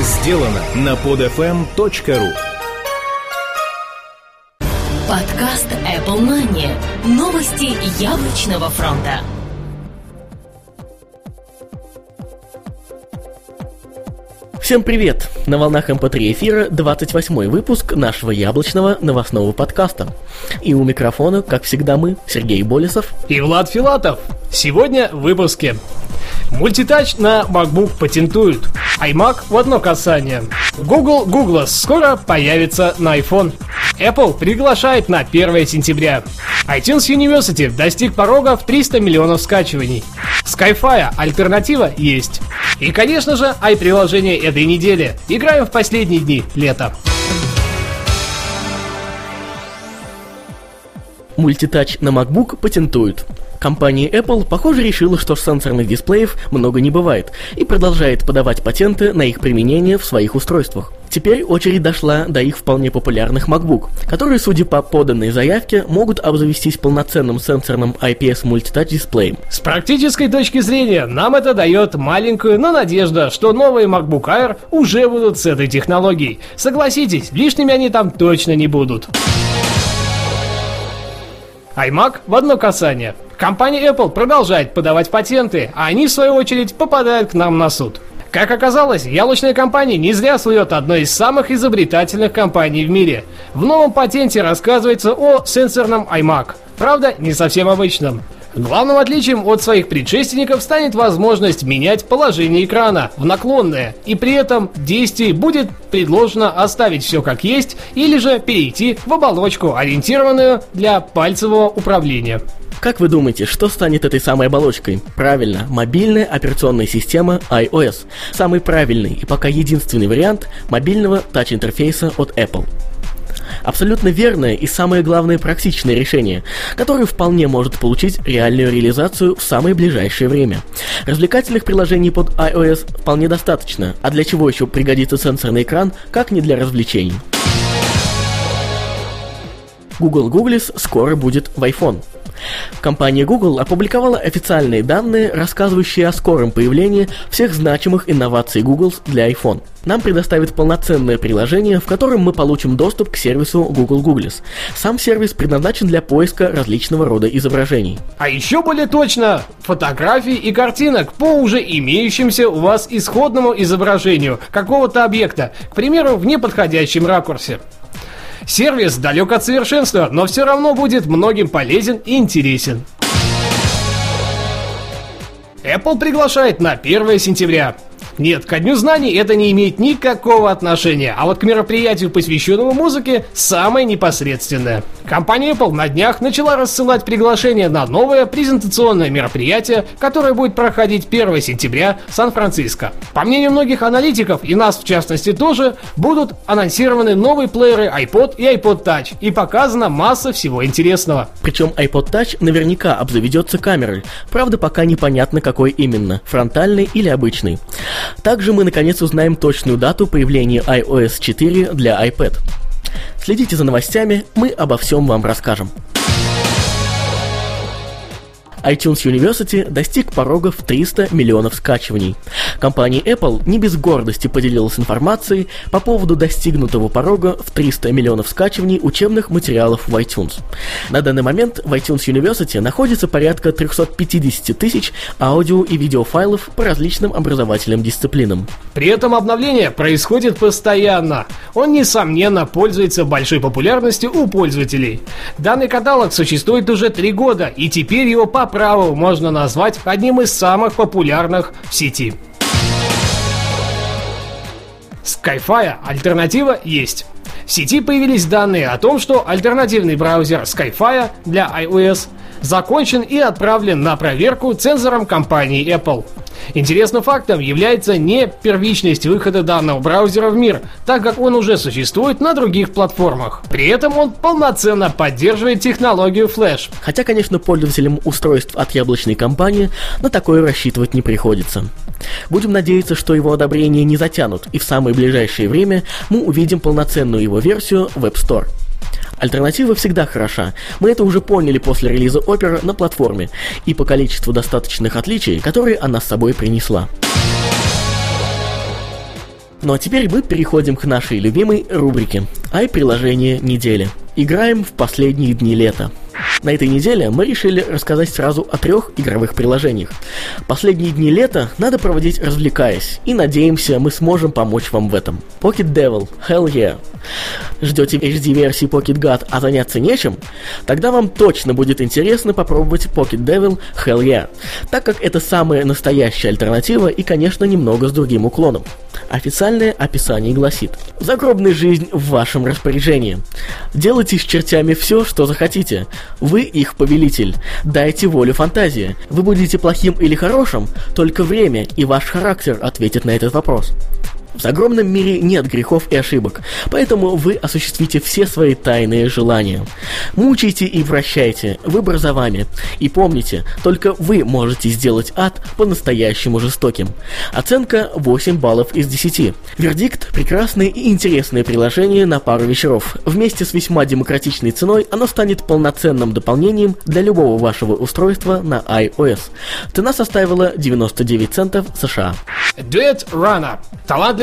сделано на podfm.ru Подкаст Apple Money. Новости яблочного фронта. Всем привет! На волнах МП3 эфира 28 выпуск нашего яблочного новостного подкаста. И у микрофона, как всегда, мы, Сергей Болесов и Влад Филатов. Сегодня в выпуске. Мультитач на MacBook патентуют. iMac в одно касание. Google Google скоро появится на iPhone. Apple приглашает на 1 сентября. iTunes University достиг порога в 300 миллионов скачиваний. Skyfire альтернатива есть. И, конечно же, i-приложение этой недели. Играем в последние дни лета. Мультитач на MacBook патентуют. Компания Apple, похоже, решила, что сенсорных дисплеев много не бывает, и продолжает подавать патенты на их применение в своих устройствах. Теперь очередь дошла до их вполне популярных MacBook, которые, судя по поданной заявке, могут обзавестись полноценным сенсорным IPS мультитач дисплеем. С практической точки зрения, нам это дает маленькую, но надежда, что новые MacBook Air уже будут с этой технологией. Согласитесь, лишними они там точно не будут iMac в одно касание. Компания Apple продолжает подавать патенты, а они, в свою очередь, попадают к нам на суд. Как оказалось, яблочная компания не зря слывет одной из самых изобретательных компаний в мире. В новом патенте рассказывается о сенсорном iMac. Правда, не совсем обычном. Главным отличием от своих предшественников станет возможность менять положение экрана в наклонное, и при этом действии будет предложено оставить все как есть или же перейти в оболочку, ориентированную для пальцевого управления. Как вы думаете, что станет этой самой оболочкой? Правильно, мобильная операционная система iOS. Самый правильный и пока единственный вариант мобильного тач-интерфейса от Apple. Абсолютно верное и самое главное практичное решение, которое вполне может получить реальную реализацию в самое ближайшее время. Развлекательных приложений под iOS вполне достаточно, а для чего еще пригодится сенсорный экран, как не для развлечений. Google Googles скоро будет в iPhone. Компания Google опубликовала официальные данные, рассказывающие о скором появлении всех значимых инноваций Google для iPhone. Нам предоставит полноценное приложение, в котором мы получим доступ к сервису Google Googles. Сам сервис предназначен для поиска различного рода изображений. А еще более точно, фотографий и картинок по уже имеющимся у вас исходному изображению какого-то объекта, к примеру, в неподходящем ракурсе. Сервис далек от совершенства, но все равно будет многим полезен и интересен. Apple приглашает на 1 сентября. Нет, ко Дню знаний это не имеет никакого отношения, а вот к мероприятию, посвященному музыке, самое непосредственное. Компания Apple на днях начала рассылать приглашение на новое презентационное мероприятие, которое будет проходить 1 сентября в Сан-Франциско. По мнению многих аналитиков, и нас в частности тоже, будут анонсированы новые плееры iPod и iPod Touch, и показана масса всего интересного. Причем iPod Touch наверняка обзаведется камерой, правда пока непонятно какой именно, фронтальный или обычный. Также мы наконец узнаем точную дату появления iOS 4 для iPad. Следите за новостями, мы обо всем вам расскажем iTunes University достиг порога в 300 миллионов скачиваний. Компания Apple не без гордости поделилась информацией по поводу достигнутого порога в 300 миллионов скачиваний учебных материалов в iTunes. На данный момент в iTunes University находится порядка 350 тысяч аудио и видеофайлов по различным образовательным дисциплинам. При этом обновление происходит постоянно. Он, несомненно, пользуется большой популярностью у пользователей. Данный каталог существует уже три года, и теперь его по праву можно назвать одним из самых популярных в сети. Skyfire альтернатива есть. В сети появились данные о том, что альтернативный браузер Skyfire для iOS закончен и отправлен на проверку цензором компании Apple. Интересным фактом является не первичность выхода данного браузера в мир, так как он уже существует на других платформах. При этом он полноценно поддерживает технологию Flash. Хотя, конечно, пользователям устройств от яблочной компании на такое рассчитывать не приходится. Будем надеяться, что его одобрение не затянут, и в самое ближайшее время мы увидим полноценную его версию в App Store. Альтернатива всегда хороша. Мы это уже поняли после релиза Opera на платформе и по количеству достаточных отличий, которые она с собой принесла. Ну а теперь мы переходим к нашей любимой рубрике «Ай-приложение недели». Играем в последние дни лета. На этой неделе мы решили рассказать сразу о трех игровых приложениях. Последние дни лета надо проводить развлекаясь, и надеемся, мы сможем помочь вам в этом. Pocket Devil, Hell Yeah. Ждете HD-версии Pocket God, а заняться нечем? Тогда вам точно будет интересно попробовать Pocket Devil Hell Yeah, так как это самая настоящая альтернатива и, конечно, немного с другим уклоном. Официальное описание гласит «Загробная жизнь в вашем распоряжении. Делайте с чертями все, что захотите. Вы их повелитель. Дайте волю фантазии. Вы будете плохим или хорошим, только время и ваш характер ответят на этот вопрос. В огромном мире нет грехов и ошибок, поэтому вы осуществите все свои тайные желания. Мучайте и вращайте, выбор за вами. И помните, только вы можете сделать ад по-настоящему жестоким. Оценка 8 баллов из 10. Вердикт – прекрасное и интересное приложение на пару вечеров. Вместе с весьма демократичной ценой оно станет полноценным дополнением для любого вашего устройства на iOS. Цена составила 99 центов США. Duet Runner.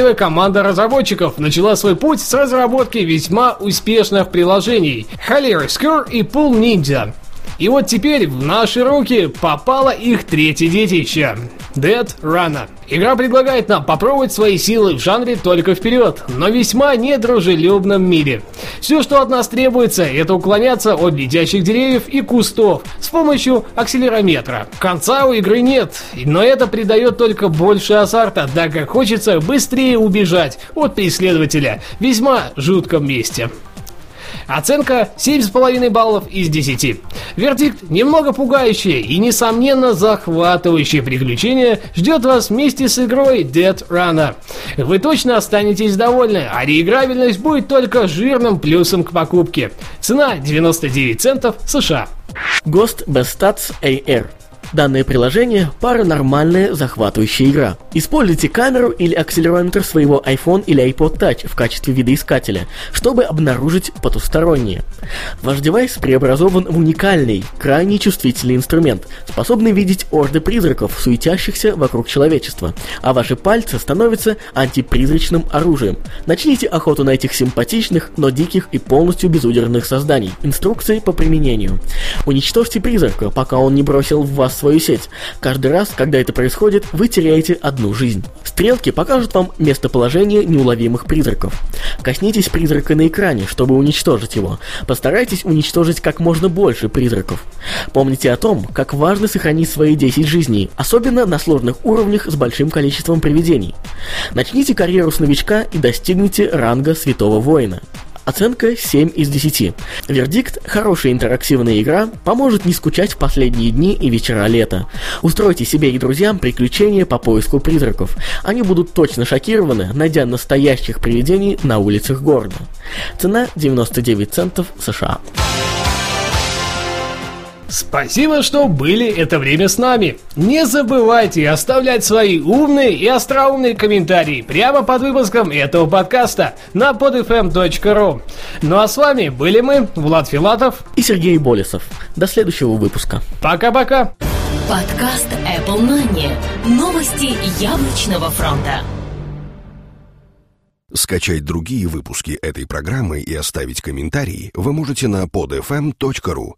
Талантливая команда разработчиков начала свой путь с разработки весьма успешных приложений Hilarious Cure и Pool Ninja. И вот теперь в наши руки попало их третье детище – Dead Runner. Игра предлагает нам попробовать свои силы в жанре только вперед, но весьма недружелюбном мире. Все, что от нас требуется, это уклоняться от летящих деревьев и кустов с помощью акселерометра. Конца у игры нет, но это придает только больше азарта, так как хочется быстрее убежать от преследователя в весьма жутком месте. Оценка 7,5 баллов из 10. Вердикт немного пугающее и несомненно захватывающее приключение ждет вас вместе с игрой Dead Runner. Вы точно останетесь довольны, а реиграбельность будет только жирным плюсом к покупке. Цена 99 центов США. Ghost Best Stats AR Данное приложение – паранормальная захватывающая игра. Используйте камеру или акселерометр своего iPhone или iPod Touch в качестве видоискателя, чтобы обнаружить потустороннее. Ваш девайс преобразован в уникальный, крайне чувствительный инструмент, способный видеть орды призраков, суетящихся вокруг человечества, а ваши пальцы становятся антипризрачным оружием. Начните охоту на этих симпатичных, но диких и полностью безудержных созданий. Инструкции по применению. Уничтожьте призрака, пока он не бросил в вас свою сеть. Каждый раз, когда это происходит, вы теряете одну жизнь. Стрелки покажут вам местоположение неуловимых призраков. Коснитесь призрака на экране, чтобы уничтожить его. Постарайтесь уничтожить как можно больше призраков. Помните о том, как важно сохранить свои 10 жизней, особенно на сложных уровнях с большим количеством привидений. Начните карьеру с новичка и достигните ранга святого воина. Оценка 7 из 10. Вердикт – хорошая интерактивная игра, поможет не скучать в последние дни и вечера лета. Устройте себе и друзьям приключения по поиску призраков. Они будут точно шокированы, найдя настоящих привидений на улицах города. Цена 99 центов США. Спасибо, что были это время с нами. Не забывайте оставлять свои умные и остроумные комментарии прямо под выпуском этого подкаста на podfm.ru. Ну а с вами были мы, Влад Филатов и Сергей Болесов. До следующего выпуска. Пока-пока. Подкаст Apple Money. Новости яблочного фронта. Скачать другие выпуски этой программы и оставить комментарии вы можете на podfm.ru